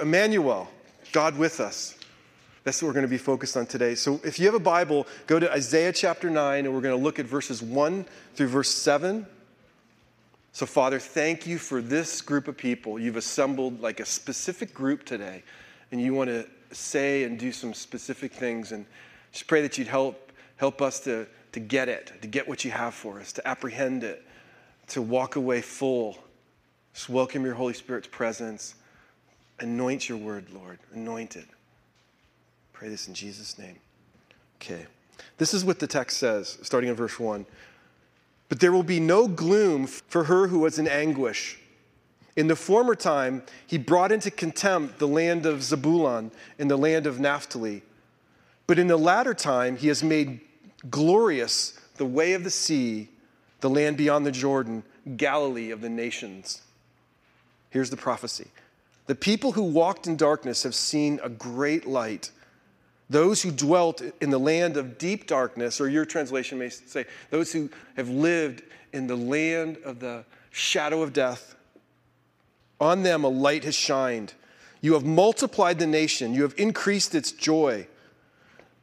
Emmanuel, God with us. That's what we're going to be focused on today. So if you have a Bible, go to Isaiah chapter 9, and we're going to look at verses 1 through verse 7. So, Father, thank you for this group of people. You've assembled like a specific group today, and you want to say and do some specific things. And just pray that you'd help, help us to, to get it, to get what you have for us, to apprehend it, to walk away full. Just welcome your Holy Spirit's presence. Anoint your word, Lord. Anoint it. Pray this in Jesus' name. Okay. This is what the text says, starting in verse 1. But there will be no gloom for her who was in anguish. In the former time, he brought into contempt the land of Zebulun and the land of Naphtali. But in the latter time, he has made glorious the way of the sea, the land beyond the Jordan, Galilee of the nations. Here's the prophecy The people who walked in darkness have seen a great light. Those who dwelt in the land of deep darkness, or your translation may say, those who have lived in the land of the shadow of death, on them a light has shined. You have multiplied the nation, you have increased its joy.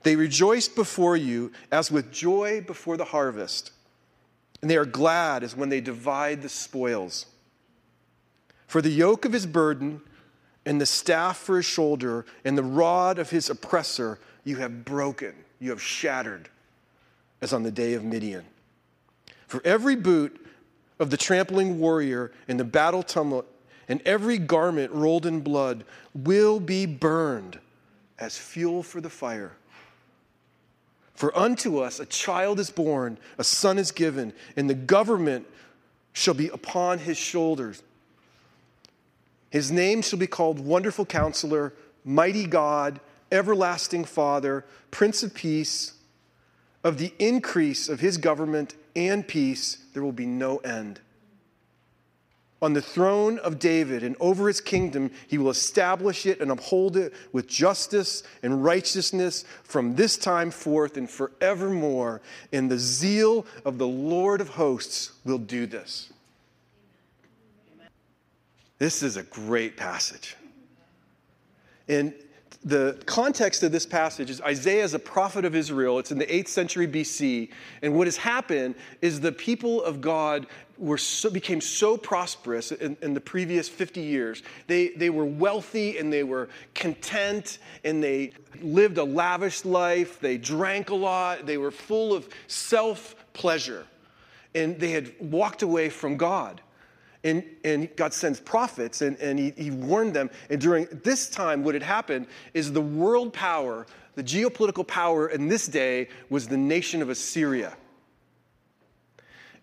They rejoice before you as with joy before the harvest, and they are glad as when they divide the spoils. For the yoke of his burden, and the staff for his shoulder and the rod of his oppressor you have broken, you have shattered, as on the day of Midian. For every boot of the trampling warrior in the battle tumult and every garment rolled in blood will be burned as fuel for the fire. For unto us a child is born, a son is given, and the government shall be upon his shoulders his name shall be called Wonderful Counselor, Mighty God, Everlasting Father, Prince of Peace. Of the increase of his government and peace, there will be no end. On the throne of David and over his kingdom, he will establish it and uphold it with justice and righteousness from this time forth and forevermore. And the zeal of the Lord of hosts will do this. This is a great passage. And the context of this passage is Isaiah is a prophet of Israel. It's in the 8th century BC. And what has happened is the people of God were so, became so prosperous in, in, the previous 50 years. They, they were wealthy and they were content and they lived a lavish life. They drank a lot. They were full of self pleasure. And they had walked away from God. And, and God sends prophets and, and he, he warned them. And during this time, what had happened is the world power, the geopolitical power in this day was the nation of Assyria.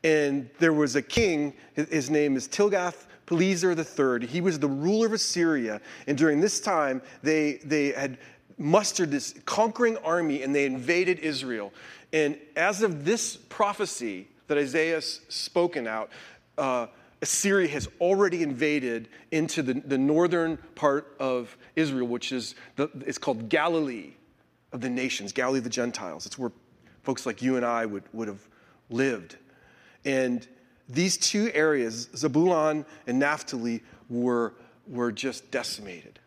And there was a king, his name is Tilgath Pileser III. He was the ruler of Assyria. And during this time, they, they had mustered this conquering army and they invaded Israel. And as of this prophecy that Isaiah spoken out, uh, Assyria has already invaded into the, the northern part of Israel, which is the, it's called Galilee of the nations, Galilee of the Gentiles. It's where folks like you and I would, would have lived. And these two areas, Zebulun and Naphtali, were, were just decimated.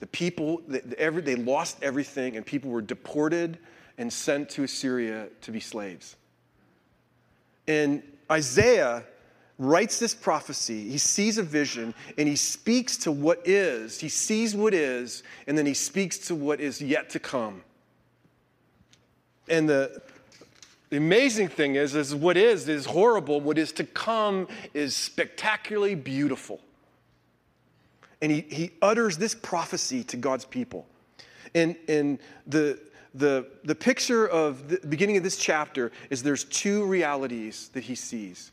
The people, every, they lost everything, and people were deported and sent to Assyria to be slaves. And Isaiah writes this prophecy, he sees a vision, and he speaks to what is. He sees what is, and then he speaks to what is yet to come. And the, the amazing thing is, is what is is horrible, what is to come is spectacularly beautiful. And he, he utters this prophecy to God's people. And, and the, the, the picture of the beginning of this chapter is there's two realities that he sees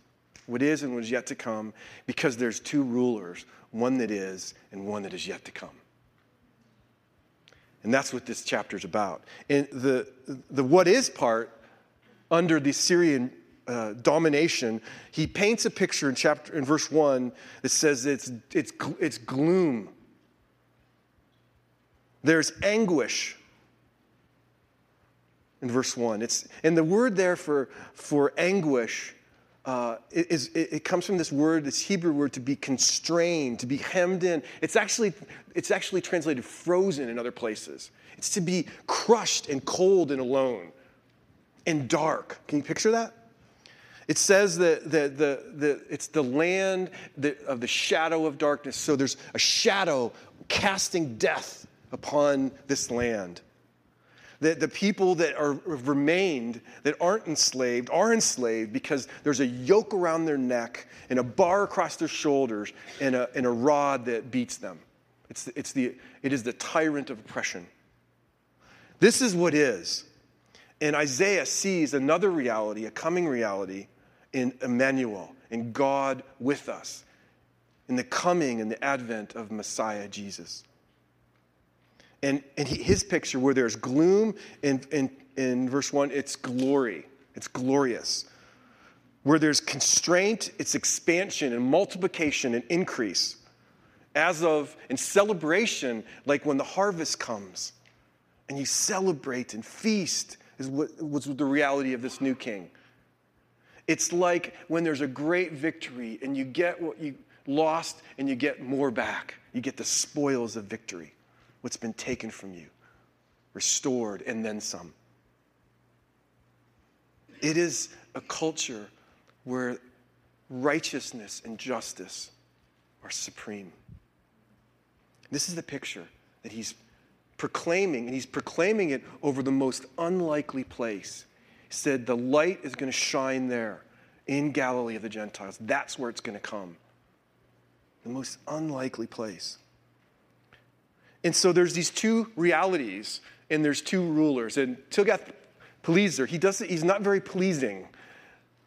what is and what is yet to come, because there's two rulers, one that is and one that is yet to come. And that's what this chapter is about. And the, the what is part, under the Syrian uh, domination, he paints a picture in chapter in verse one that says it's, it's, it's gloom. There's anguish in verse one. It's, and the word there for, for anguish uh, is, it, comes from this word, this Hebrew word, to be constrained, to be hemmed in. It's actually, it's actually translated frozen in other places. It's to be crushed and cold and alone and dark. Can you picture that? It says that the, the, the, it's the land of the shadow of darkness. So there's a shadow casting death upon this land that the people that are remained that aren't enslaved are enslaved because there's a yoke around their neck and a bar across their shoulders and a, and a rod that beats them. It's, it's the, it is the tyrant of oppression. This is what is. And isaiah sees another reality a coming reality in emmanuel in god with us in the coming and the advent of messiah jesus and, and he, his picture, where there's gloom in, in, in verse 1, it's glory. It's glorious. Where there's constraint, it's expansion and multiplication and increase. As of in celebration, like when the harvest comes and you celebrate and feast, is what was the reality of this new king. It's like when there's a great victory and you get what you lost and you get more back. You get the spoils of victory what's been taken from you, restored, and then some. It is a culture where righteousness and justice are supreme. This is the picture that he's proclaiming, and he's proclaiming it over the most unlikely place. He said, The light is going to shine there in Galilee of the Gentiles. That's where it's going to come. The most unlikely place. And so there's these two realities, and there's two rulers. And Tilgath-Pileser, he does he's not very pleasing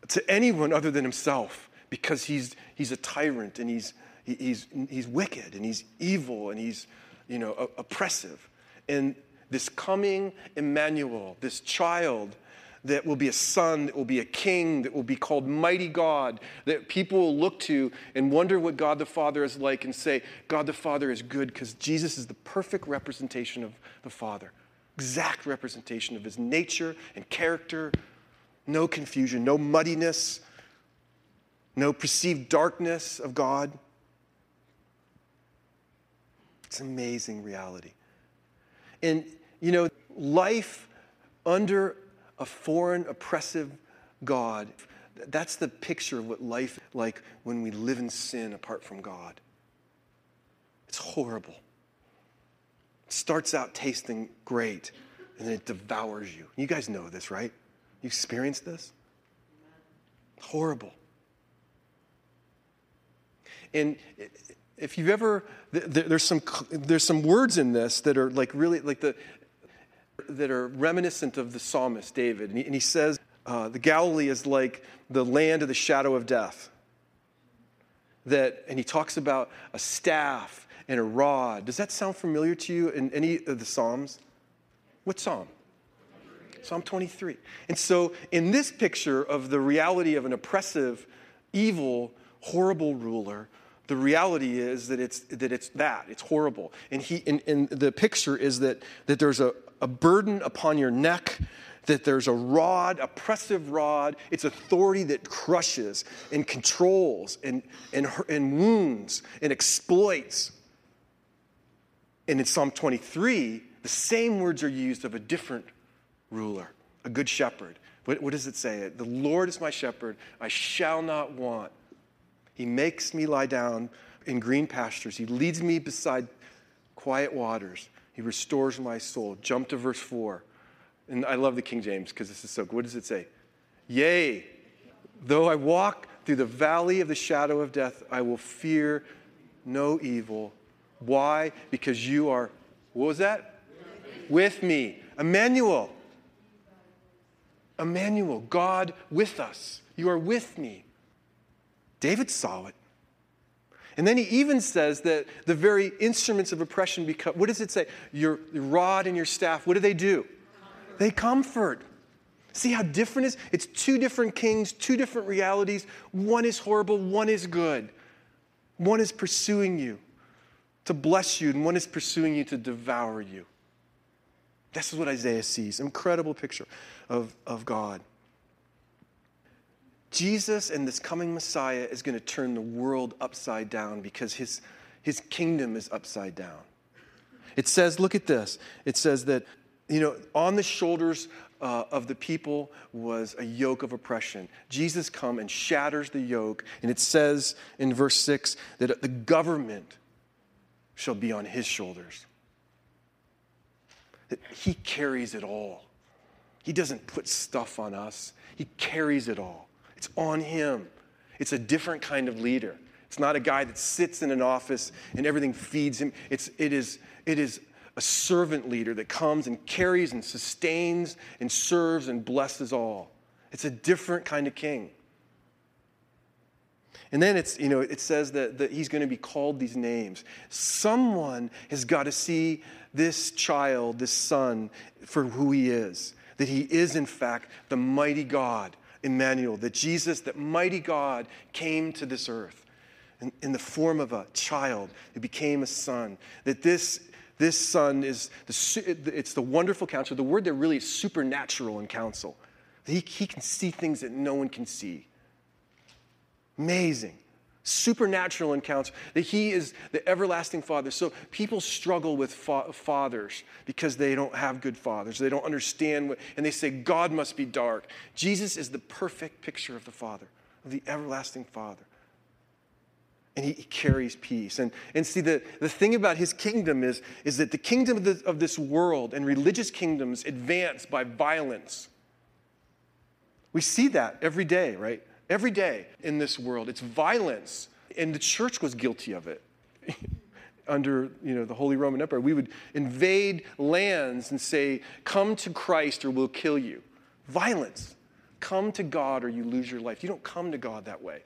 to anyone other than himself because he's, he's a tyrant and he's, he's, he's wicked and he's evil and he's you know, oppressive. And this coming Emmanuel, this child that will be a son, that will be a king, that will be called Mighty God, that people will look to and wonder what God the Father is like and say, God the Father is good because Jesus is the perfect representation of the Father, exact representation of his nature and character, no confusion, no muddiness, no perceived darkness of God. It's amazing reality. And, you know, life under a foreign, oppressive God. That's the picture of what life is like when we live in sin apart from God. It's horrible. It starts out tasting great, and then it devours you. You guys know this, right? You experienced this? Horrible. And if you've ever, there's some, there's some words in this that are like really, like the, that are reminiscent of the psalmist David. And he, and he says, uh, The Galilee is like the land of the shadow of death. That, and he talks about a staff and a rod. Does that sound familiar to you in any of the Psalms? What Psalm? Psalm 23. And so, in this picture of the reality of an oppressive, evil, horrible ruler, the reality is that it's that it's that it's horrible and he and, and the picture is that that there's a, a burden upon your neck, that there's a rod, oppressive rod. It's authority that crushes and controls and, and, and wounds and exploits. And in Psalm 23, the same words are used of a different ruler, a good shepherd. What, what does it say? The Lord is my shepherd, I shall not want. He makes me lie down in green pastures, He leads me beside quiet waters. He restores my soul. Jump to verse 4. And I love the King James because this is so good. What does it say? Yea, though I walk through the valley of the shadow of death, I will fear no evil. Why? Because you are, what was that? With me. Emmanuel. Emmanuel, God with us. You are with me. David saw it. And then he even says that the very instruments of oppression become, what does it say? Your, rod and your staff, what do they do? Comfort. They comfort. See how different it is? It's two different kings, two different realities. One is horrible, one is good. One is pursuing you to bless you, and one is pursuing you to devour you. This is what Isaiah sees. Incredible picture of, of God. Jesus and this coming Messiah is going to turn the world upside down because his, his kingdom is upside down. It says, look at this. It says that, you know, on the shoulders uh, of the people was a yoke of oppression. Jesus come and shatters the yoke, and it says in verse 6 that the government shall be on his shoulders. That he carries it all. He doesn't put stuff on us, he carries it all. It's on him. It's a different kind of leader. It's not a guy that sits in an office and everything feeds him. It's, it, is, it is a servant leader that comes and carries and sustains and serves and blesses all. It's a different kind of king. And then it's, you know, it says that, that he's going to be called these names. Someone has got to see this child, this son, for who he is. That he is, in fact, the mighty God Emmanuel, that Jesus, that mighty God, came to this earth in, in the form of a child who became a son. That this, this son is the, it's the wonderful counselor. The word that really is supernatural in counsel. He, he can see things that no one can see. Amazing supernatural encounters, that He is the everlasting Father. So people struggle with fa- fathers because they don't have good fathers. They don't understand, what, and they say, God must be dark. Jesus is the perfect picture of the Father, of the everlasting Father. And he, he carries peace. And, and see, the, the thing about his kingdom is, is that the kingdom of, the, of this world and religious kingdoms advance by violence. We see that every day, right? Every day in this world. It's violence. And the church was guilty of it. Under you know, the Holy Roman Empire, we would invade lands and say, Come to Christ or we'll kill you. Violence. Come to God or you lose your life. You don't come to God that way.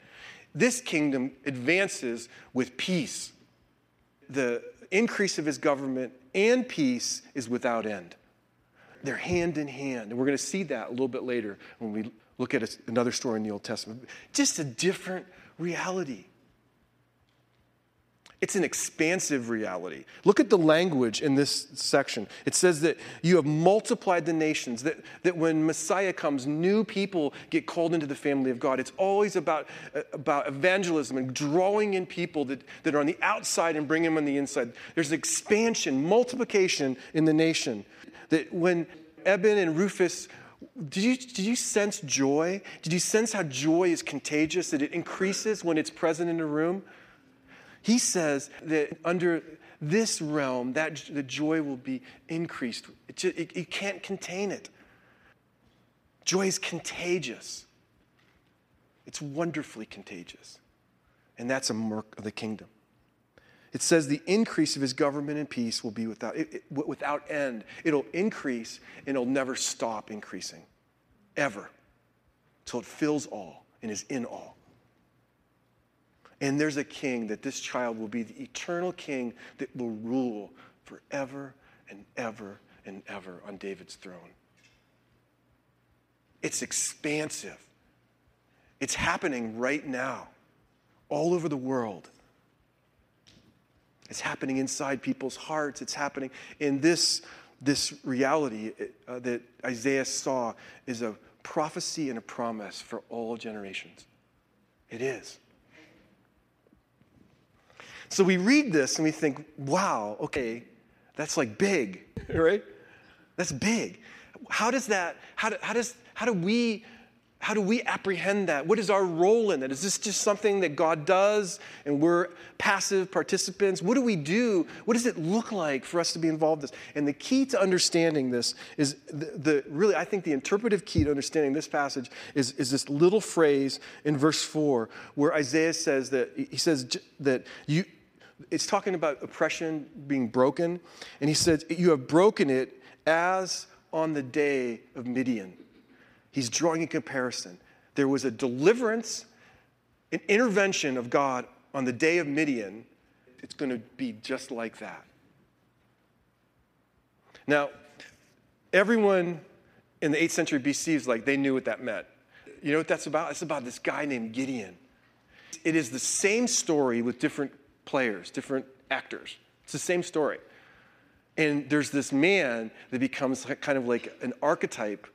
This kingdom advances with peace. The increase of his government and peace is without end. They're hand in hand. And we're going to see that a little bit later when we look at another story in the Old Testament. Just a different reality. It's an expansive reality. Look at the language in this section. It says that you have multiplied the nations, that, that when Messiah comes, new people get called into the family of God. It's always about, uh, about evangelism and drawing in people that, that are on the outside and bringing them on the inside. There's expansion, multiplication in the nation. That when Eben and Rufus did you, did you sense joy? Did you sense how joy is contagious, that it increases when it's present in a room? He says that under this realm, that the joy will be increased. It, just, it, it can't contain it. Joy is contagious. It's wonderfully contagious. And that's a mark of the kingdom. It says the increase of his government and peace will be without, it, it, without end. It'll increase and it'll never stop increasing, ever, till it fills all and is in all. And there's a king that this child will be the eternal king that will rule forever and ever and ever on David's throne. It's expansive. It's happening right now, all over the world. It's happening inside people's hearts. It's happening in this, this reality uh, that Isaiah saw is a prophecy and a promise for all generations. It is. So we read this and we think, wow, okay, that's like big, right? That's big. How does that, how, do, how, does, how do we how do we apprehend that? What is our role in it? Is this just something that God does and we're passive participants? What do we do? What does it look like for us to be involved in this? And the key to understanding this is the, the really, I think the interpretive key to understanding this passage is, is this little phrase in verse 4 where Isaiah says that he says that you it's talking about oppression being broken, and he says, You have broken it as on the day of Midian. He's drawing a comparison. There was a deliverance, an intervention of God on the day of Midian. It's going to be just like that. Now, everyone in the 8th century BC is like, they knew what that meant. You know what that's about? It's about this guy named Gideon. It is the same story with different players, different actors. It's the same story. And there's this man that becomes kind of like an archetype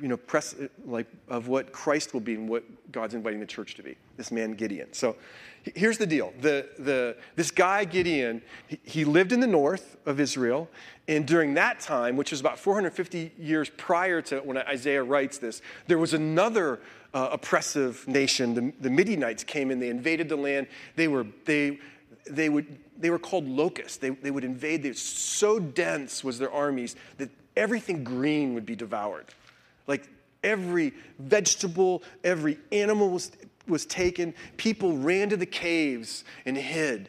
you know, press like of what Christ will be and what God's inviting the church to be. This man Gideon. So here's the deal. The, the, this guy Gideon, he, he lived in the north of Israel, and during that time, which was about 450 years prior to when Isaiah writes this, there was another uh, oppressive nation. The, the Midianites came in, they invaded the land. They were, they, they would, they were called locusts. They, they would invade. They, so dense was their armies that everything green would be devoured. Like every vegetable, every animal was, was taken. People ran to the caves and hid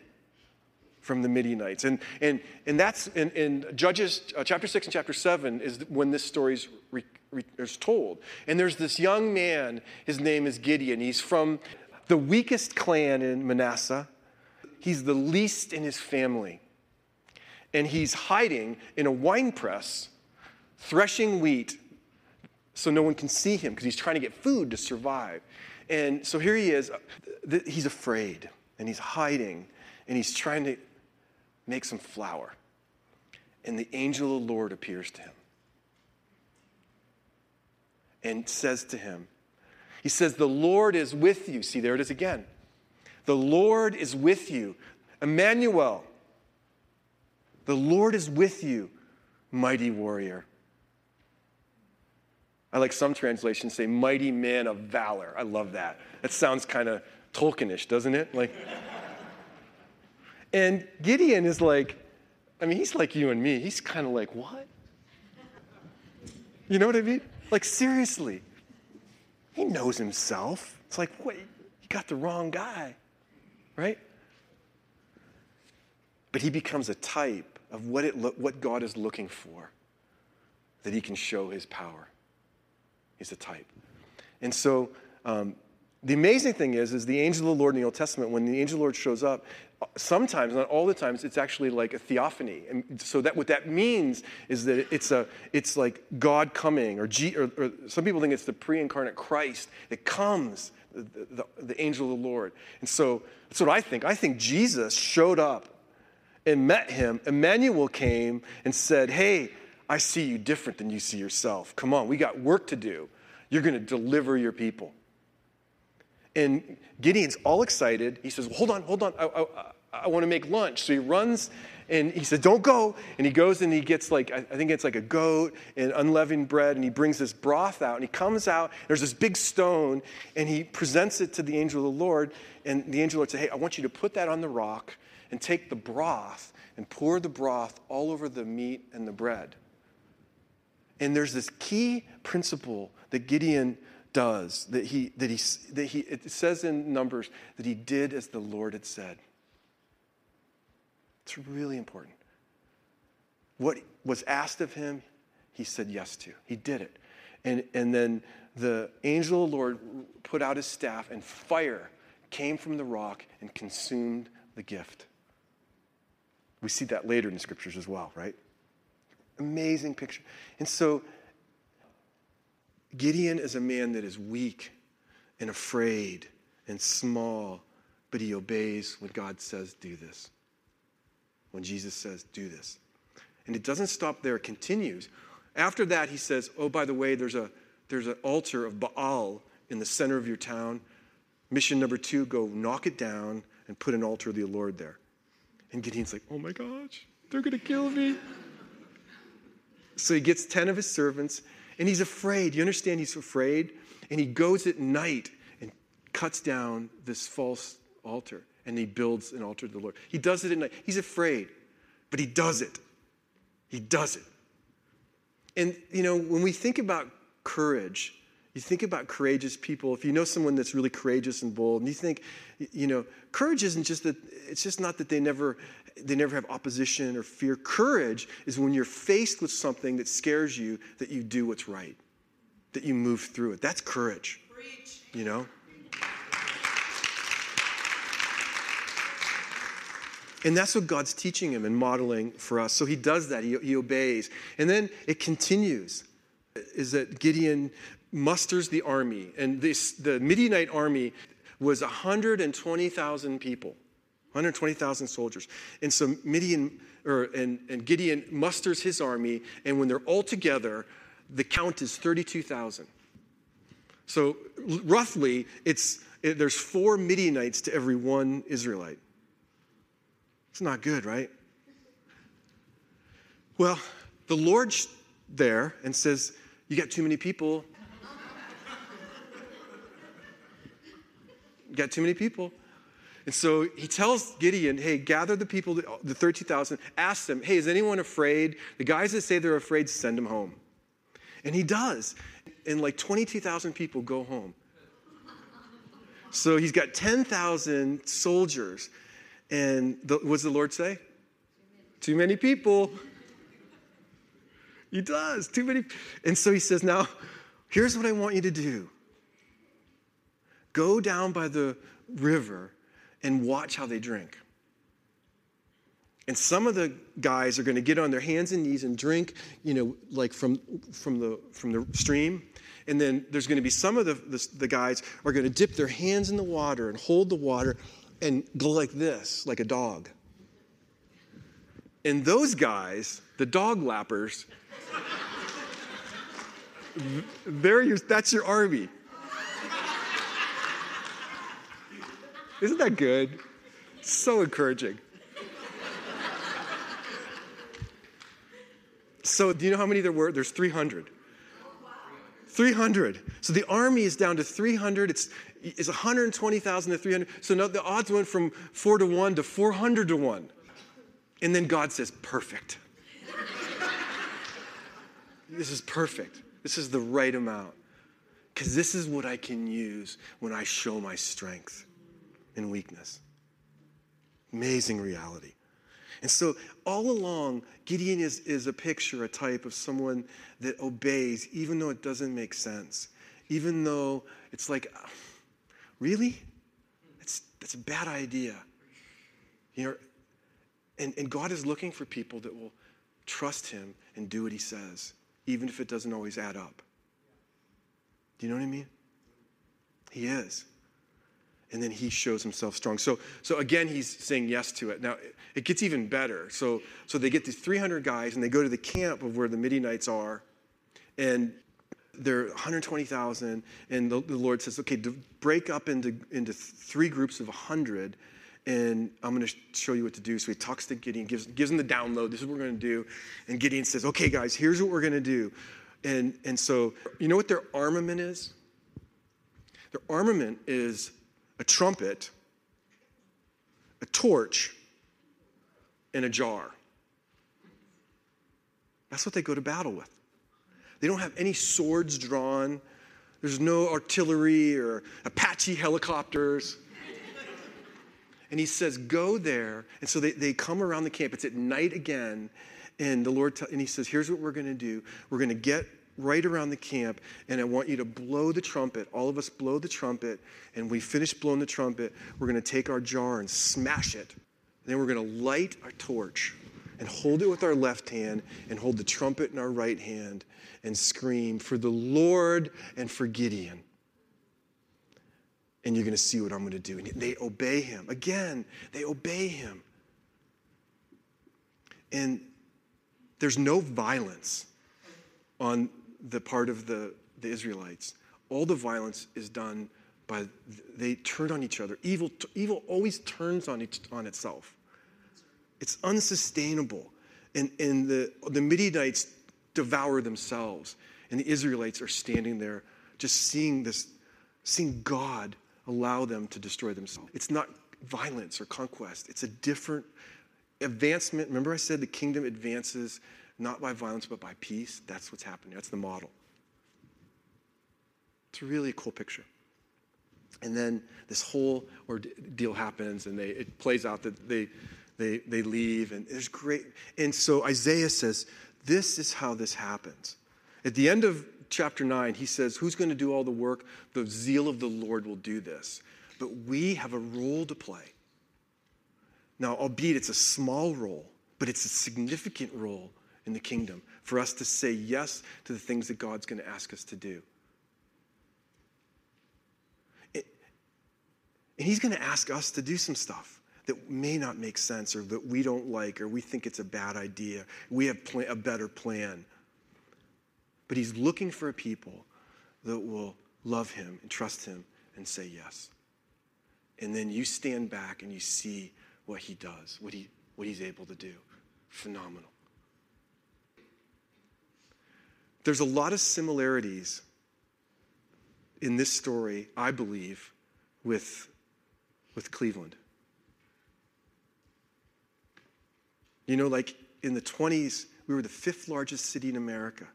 from the Midianites. And, and, and that's in, in Judges uh, chapter 6 and chapter 7 is when this story re, re, is told. And there's this young man, his name is Gideon. He's from the weakest clan in Manasseh, he's the least in his family. And he's hiding in a wine press, threshing wheat so no one can see him because he's trying to get food to survive. And so here he is. Uh, he's afraid and he's hiding and he's trying to make some flour. And the angel of the Lord appears to him and says to him, He says, The Lord is with you. See, there it is again. The Lord is with you. Emmanuel. The Lord is with you, mighty warrior. I like some translations say mighty man of valor. I love that. That sounds kind of Tolkienish, doesn't it? Like, and Gideon is like, I mean, he's like you and me. He's kind of like, what? You know what I mean? Like, seriously. He knows himself. It's like, wait, you got the wrong guy, right? But he becomes a type of what, it lo- what God is looking for, that he can show his power. He's a type. And so um, the amazing thing is, is the angel of the Lord in the Old Testament, when the angel of the Lord shows up, sometimes, not all the times, it's actually like a theophany. And so that what that means is that it's a it's like God coming, or, G, or, or some people think it's the pre-incarnate Christ that comes, the, the, the angel of the Lord. And so that's what I think. I think Jesus showed up and met him. Emmanuel came and said, Hey, I see you different than you see yourself. Come on, we got work to do. You're going to deliver your people. And Gideon's all excited. He says, well, Hold on, hold on. I, I, I want to make lunch. So he runs and he said, Don't go. And he goes and he gets like, I think it's like a goat and unleavened bread. And he brings this broth out. And he comes out. There's this big stone. And he presents it to the angel of the Lord. And the angel of the Lord said, Hey, I want you to put that on the rock and take the broth and pour the broth all over the meat and the bread. And there's this key principle that Gideon does that he that he that he it says in numbers that he did as the Lord had said. It's really important. What was asked of him, he said yes to. He did it. And, and then the angel of the Lord put out his staff, and fire came from the rock and consumed the gift. We see that later in the scriptures as well, right? Amazing picture. And so Gideon is a man that is weak and afraid and small, but he obeys when God says, do this. When Jesus says, do this. And it doesn't stop there, it continues. After that, he says, oh, by the way, there's, a, there's an altar of Baal in the center of your town. Mission number two go knock it down and put an altar of the Lord there. And Gideon's like, oh my gosh, they're going to kill me. So he gets 10 of his servants and he's afraid. You understand he's afraid? And he goes at night and cuts down this false altar and he builds an altar to the Lord. He does it at night. He's afraid, but he does it. He does it. And, you know, when we think about courage, you think about courageous people. If you know someone that's really courageous and bold, and you think, you know, courage isn't just that, it's just not that they never they never have opposition or fear. Courage is when you're faced with something that scares you, that you do what's right, that you move through it. That's courage. Preach. You know? And that's what God's teaching him and modeling for us. So he does that, he, he obeys. And then it continues is that Gideon musters the army. And this, the Midianite army was 120,000 people. 120,000 soldiers. And so Midian, or, and, and Gideon musters his army, and when they're all together, the count is 32,000. So roughly, it's, it, there's four Midianites to every one Israelite. It's not good, right? Well, the Lord's there and says, You got too many people. you got too many people. And so he tells Gideon, hey, gather the people, the 32,000, ask them, hey, is anyone afraid? The guys that say they're afraid, send them home. And he does. And like 22,000 people go home. So he's got 10,000 soldiers. And the, what does the Lord say? Too many people. He does. Too many. And so he says, now, here's what I want you to do go down by the river and watch how they drink. And some of the guys are going to get on their hands and knees and drink, you know, like from, from, the, from the stream. And then there's going to be some of the, the, the guys are going to dip their hands in the water and hold the water and go like this, like a dog. And those guys, the dog lappers, they're your, that's your army. Isn't that good? So encouraging. So, do you know how many there were? There's 300. 300. So the army is down to 300. It's, it's 120,000 to 300. So now the odds went from 4 to 1 to 400 to 1. And then God says, perfect. this is perfect. This is the right amount. Because this is what I can use when I show my strength and weakness. Amazing reality. And so, all along, Gideon is, is a picture, a type of someone that obeys, even though it doesn't make sense. Even though it's like, ah, really? That's, that's a bad idea. You know, and, and God is looking for people that will trust Him and do what He says, even if it doesn't always add up. Do you know what I mean? He is and then he shows himself strong. So, so again, he's saying yes to it. Now, it gets even better. So, so they get these 300 guys and they go to the camp of where the Midianites are, and they're 120,000. And the, the, Lord says, okay, break up into, into three groups of 100, and I'm going to show you what to do. So he talks to Gideon, gives, gives him the download. This is what we're going to do. And Gideon says, okay, guys, here's what we're going to do. And, and so, you know what their armament is? Their armament is a trumpet, a torch, and a jar. That's what they go to battle with. They don't have any swords drawn. There's no artillery or Apache helicopters. and he says, Go there. And so they, they come around the camp. It's at night again. And the Lord, t- and he says, Here's what we're going to do. We're going to get right around the camp, and I want you to blow the trumpet. All of us blow the trumpet, and we finish blowing the trumpet. We're going to take our jar and smash it. And then we're going to light our torch and hold it with our left hand and hold the trumpet in our right hand and scream for the Lord and for Gideon. And you're going to see what I'm going to do. And they obey him. Again, they obey him. And there's no violence on the part of the, the Israelites. All the violence is done by, they turn on each other. Evil, evil always turns on, each, on itself. It's unsustainable. And, and the, the Midianites devour themselves. And the Israelites are standing there just seeing this, seeing God allow them to destroy themselves. It's not violence or conquest, it's a different advancement. Remember, I said the kingdom advances not by violence, but by peace. That's what's happening. That's the model. It's a really cool picture. And then this whole ordeal happens, and they, it plays out that they, they, they leave, and there's great. And so Isaiah says, This is how this happens. At the end of chapter 9, he says, Who's going to do all the work? The zeal of the Lord will do this. But we have a role to play. Now, albeit it's a small role, but it's a significant role in the kingdom, for us to say yes to the things that God's going to ask us to do. It, and He's going to ask us to do some stuff that may not make sense or that we don't like or we think it's a bad idea. We have a better plan. But he's looking for a people that will love him and trust him and say yes. And then you stand back and you see what he does, what, he, what he's able to do. Phenomenal. There's a lot of similarities in this story, I believe, with, with Cleveland. You know, like in the 20s, we were the fifth largest city in America.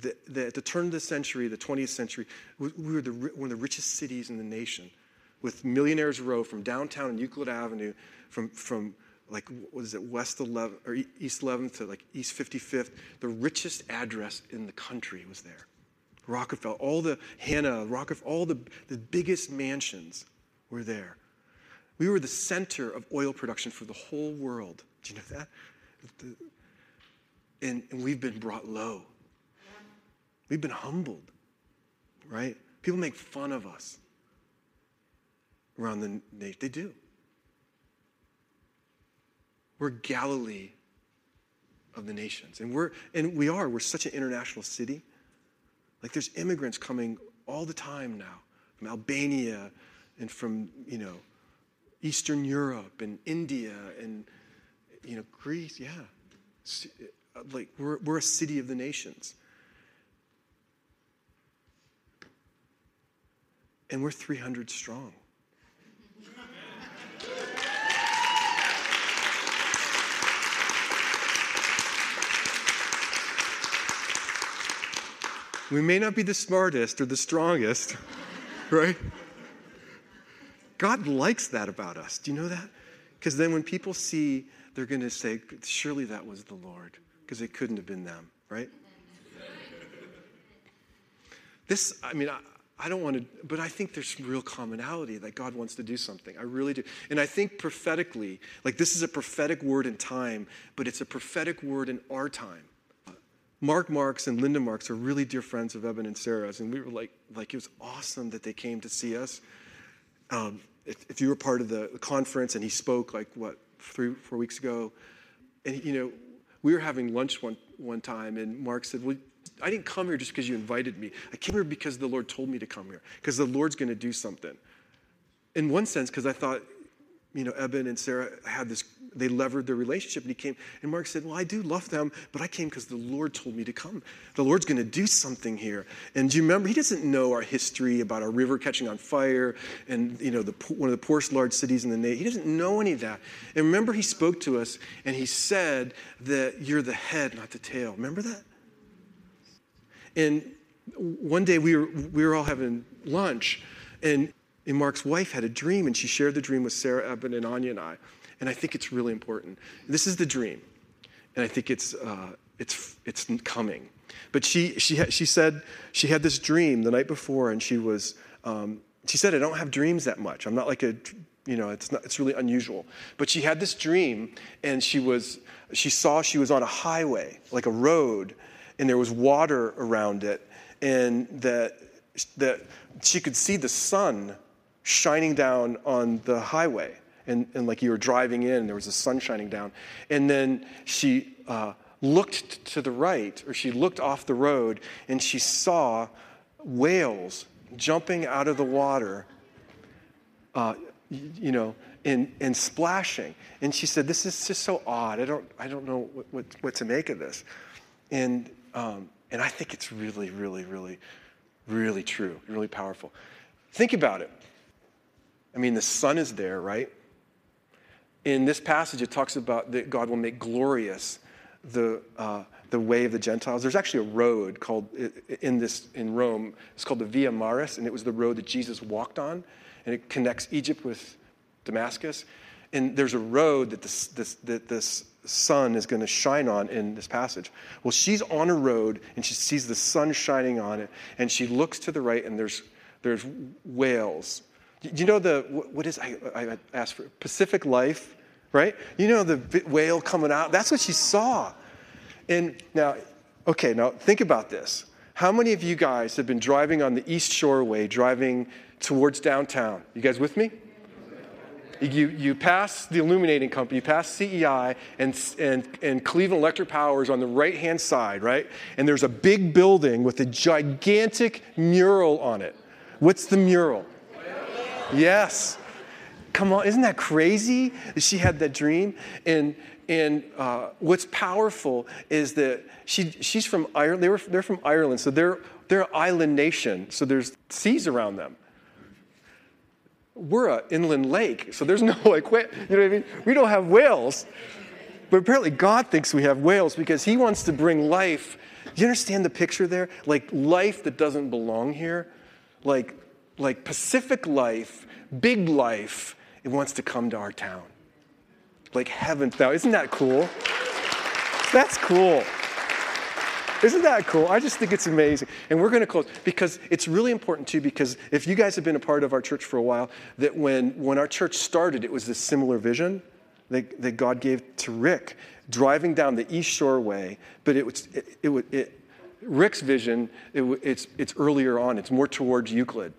The, the, at the turn of the century, the 20th century, we were the, one of the richest cities in the nation with Millionaires Row from downtown and Euclid Avenue, from, from like, what is it, West 11th or East 11th to like East 55th. The richest address in the country was there. Rockefeller, all the Hanna, Rockefeller, all the, the biggest mansions were there. We were the center of oil production for the whole world. Do you know that? And, and we've been brought low. We've been humbled, right? People make fun of us around the nation. They do. We're Galilee of the nations. And we're and we are, we're such an international city. Like there's immigrants coming all the time now from Albania and from, you know, Eastern Europe and India and you know, Greece, yeah. Like we're, we're a city of the nations. And we're 300 strong. We may not be the smartest or the strongest, right? God likes that about us. Do you know that? Because then when people see, they're going to say, surely that was the Lord, because it couldn't have been them, right? this, I mean, I, I don't want to, but I think there's some real commonality that God wants to do something. I really do. And I think prophetically, like this is a prophetic word in time, but it's a prophetic word in our time. Mark Marks and Linda Marks are really dear friends of Eben and Sarah's, and we were like, like it was awesome that they came to see us. Um, if, if, you were part of the, the conference and he spoke like what three four weeks ago, and you know we were having lunch one one time, and Mark said, "Well, I didn't come here just because you invited me. I came here because the Lord told me to come here because the Lord's going to do something." In one sense, because I thought, you know, Eben and Sarah had this they levered their relationship and he came and mark said well i do love them but i came because the lord told me to come. The lord's going to do something here. And do you remember he doesn't know our history about our river catching on fire and you know the, one of the poorest large cities in the nation he doesn't know any of that. And remember he spoke to us and he said that you're the head not the tail. Remember that? And one day we were, we were all having lunch and, and mark's wife had a dream and she shared the dream with sarah eben and anya and i and I think it's really important. This is the dream, and I think it's, uh, it's, it's coming. But she, she, she said she had this dream the night before, and she was, um, she said, I don't have dreams that much. I'm not like a, you know, it's, not, it's really unusual. But she had this dream, and she was, she saw she was on a highway, like a road, and there was water around it, and that, that she could see the sun shining down on the highway and, and like you were driving in, and there was the sun shining down. And then she uh, looked to the right, or she looked off the road, and she saw whales jumping out of the water, uh, you know, and, and splashing. And she said, This is just so odd. I don't, I don't know what, what, what to make of this. And, um, and I think it's really, really, really, really true, really powerful. Think about it. I mean, the sun is there, right? in this passage, it talks about that God will make glorious the, uh, the way of the Gentiles. There's actually a road called in this in Rome. It's called the Via Maris, and it was the road that Jesus walked on, and it connects Egypt with Damascus. And there's a road that this, this, that this sun is going to shine on in this passage. Well, she's on a road and she sees the sun shining on it, and she looks to the right, and there's there's whales. Do you know the what is I, I asked for Pacific Life? right? You know, the whale coming out. That's what she saw. And now, okay, now think about this. How many of you guys have been driving on the East Shore Way, driving towards downtown? You guys with me? You, you pass the illuminating company, you pass CEI, and, and, and Cleveland Electric Power is on the right hand side, right? And there's a big building with a gigantic mural on it. What's the mural? Yes. Come on, isn't that crazy? She had that dream. And, and uh, what's powerful is that she, she's from Ireland. They were, they're from Ireland, so they're, they're an island nation, so there's seas around them we're an inland lake, so there's no like, you know what I mean? We don't have whales. But apparently, God thinks we have whales because He wants to bring life. You understand the picture there? Like life that doesn't belong here, like, like Pacific life, big life, it wants to come to our town. Like heaven now. Isn't that cool? That's cool. Isn't that cool? I just think it's amazing. And we're going to close because it's really important too, because if you guys have been a part of our church for a while, that when, when our church started, it was this similar vision that, that God gave to Rick, driving down the East Shore Way, but it was, it, it, it Rick's vision, it, it's, it's earlier on, it's more towards Euclid.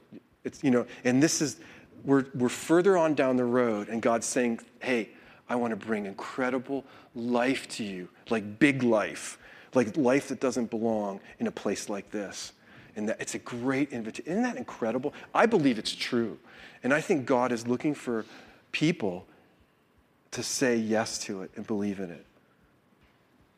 It's, you know, and this is, we're, we're further on down the road, and God's saying, hey, I want to bring incredible life to you, like big life like life that doesn't belong in a place like this. And that it's a great invitation. Isn't that incredible? I believe it's true. And I think God is looking for people to say yes to it and believe in it.